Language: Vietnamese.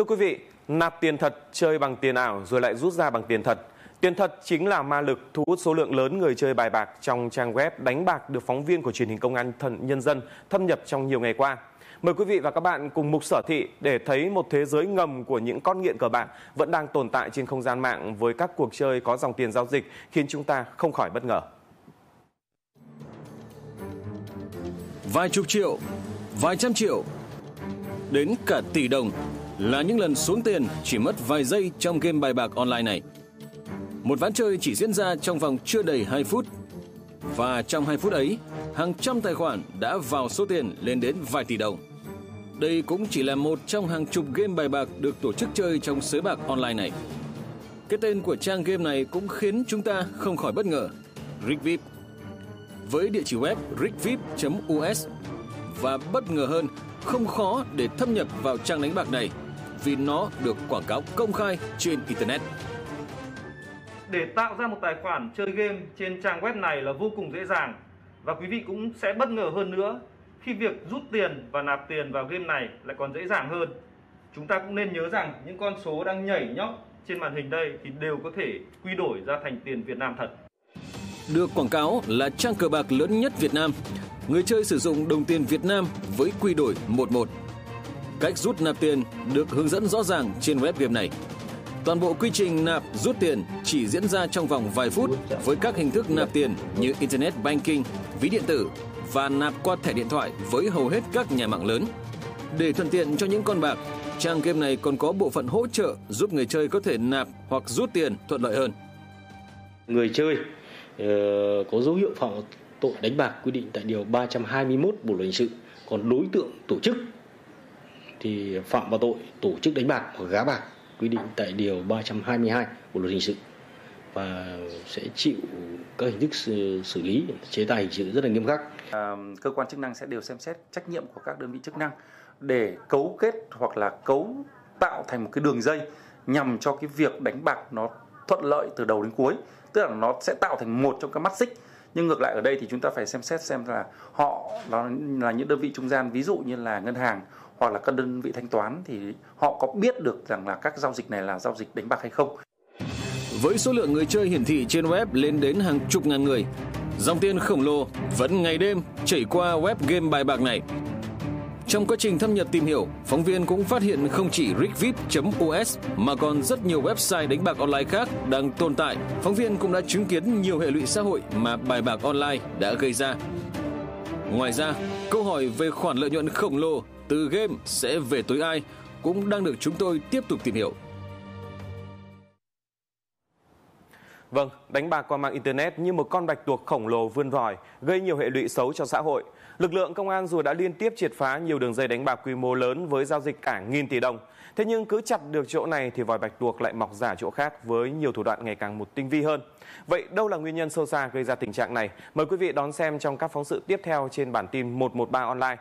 Thưa quý vị, nạp tiền thật, chơi bằng tiền ảo rồi lại rút ra bằng tiền thật. Tiền thật chính là ma lực thu hút số lượng lớn người chơi bài bạc trong trang web đánh bạc được phóng viên của truyền hình công an thần nhân dân thâm nhập trong nhiều ngày qua. Mời quý vị và các bạn cùng mục sở thị để thấy một thế giới ngầm của những con nghiện cờ bạc vẫn đang tồn tại trên không gian mạng với các cuộc chơi có dòng tiền giao dịch khiến chúng ta không khỏi bất ngờ. Vài chục triệu, vài trăm triệu, đến cả tỷ đồng là những lần xuống tiền chỉ mất vài giây trong game bài bạc online này. Một ván chơi chỉ diễn ra trong vòng chưa đầy 2 phút. Và trong 2 phút ấy, hàng trăm tài khoản đã vào số tiền lên đến vài tỷ đồng. Đây cũng chỉ là một trong hàng chục game bài bạc được tổ chức chơi trong sới bạc online này. Cái tên của trang game này cũng khiến chúng ta không khỏi bất ngờ. Rigvip. Với địa chỉ web rigvip.us và bất ngờ hơn, không khó để thâm nhập vào trang đánh bạc này vì nó được quảng cáo công khai trên internet. Để tạo ra một tài khoản chơi game trên trang web này là vô cùng dễ dàng và quý vị cũng sẽ bất ngờ hơn nữa khi việc rút tiền và nạp tiền vào game này lại còn dễ dàng hơn. Chúng ta cũng nên nhớ rằng những con số đang nhảy nhót trên màn hình đây thì đều có thể quy đổi ra thành tiền Việt Nam thật. Được quảng cáo là trang cờ bạc lớn nhất Việt Nam. Người chơi sử dụng đồng tiền Việt Nam với quy đổi 11. Cách rút nạp tiền được hướng dẫn rõ ràng trên web game này. Toàn bộ quy trình nạp rút tiền chỉ diễn ra trong vòng vài phút với các hình thức nạp tiền như Internet Banking, ví điện tử và nạp qua thẻ điện thoại với hầu hết các nhà mạng lớn. Để thuận tiện cho những con bạc, trang game này còn có bộ phận hỗ trợ giúp người chơi có thể nạp hoặc rút tiền thuận lợi hơn. Người chơi uh, có dấu hiệu phạm tội đánh bạc quy định tại điều 321 Bộ luật hình sự, còn đối tượng tổ chức thì phạm vào tội tổ chức đánh bạc hoặc gá bạc quy định tại điều 322 Bộ luật hình sự. Và sẽ chịu các hình thức xử, xử lý chế tài hình sự rất là nghiêm khắc. À, cơ quan chức năng sẽ đều xem xét trách nhiệm của các đơn vị chức năng để cấu kết hoặc là cấu tạo thành một cái đường dây nhằm cho cái việc đánh bạc nó thuận lợi từ đầu đến cuối. Tức là nó sẽ tạo thành một trong các mắt xích. Nhưng ngược lại ở đây thì chúng ta phải xem xét xem là họ nó là những đơn vị trung gian ví dụ như là ngân hàng hoặc là các đơn vị thanh toán thì họ có biết được rằng là các giao dịch này là giao dịch đánh bạc hay không. Với số lượng người chơi hiển thị trên web lên đến hàng chục ngàn người, dòng tiền khổng lồ vẫn ngày đêm chảy qua web game bài bạc này. Trong quá trình thâm nhập tìm hiểu, phóng viên cũng phát hiện không chỉ rigvip.us mà còn rất nhiều website đánh bạc online khác đang tồn tại. Phóng viên cũng đã chứng kiến nhiều hệ lụy xã hội mà bài bạc online đã gây ra. Ngoài ra, câu hỏi về khoản lợi nhuận khổng lồ từ game sẽ về tối ai cũng đang được chúng tôi tiếp tục tìm hiểu. Vâng, đánh bạc qua mạng Internet như một con bạch tuộc khổng lồ vươn vòi, gây nhiều hệ lụy xấu cho xã hội. Lực lượng công an dù đã liên tiếp triệt phá nhiều đường dây đánh bạc quy mô lớn với giao dịch cả nghìn tỷ đồng. Thế nhưng cứ chặt được chỗ này thì vòi bạch tuộc lại mọc giả chỗ khác với nhiều thủ đoạn ngày càng một tinh vi hơn. Vậy đâu là nguyên nhân sâu xa gây ra tình trạng này? Mời quý vị đón xem trong các phóng sự tiếp theo trên bản tin 113 online.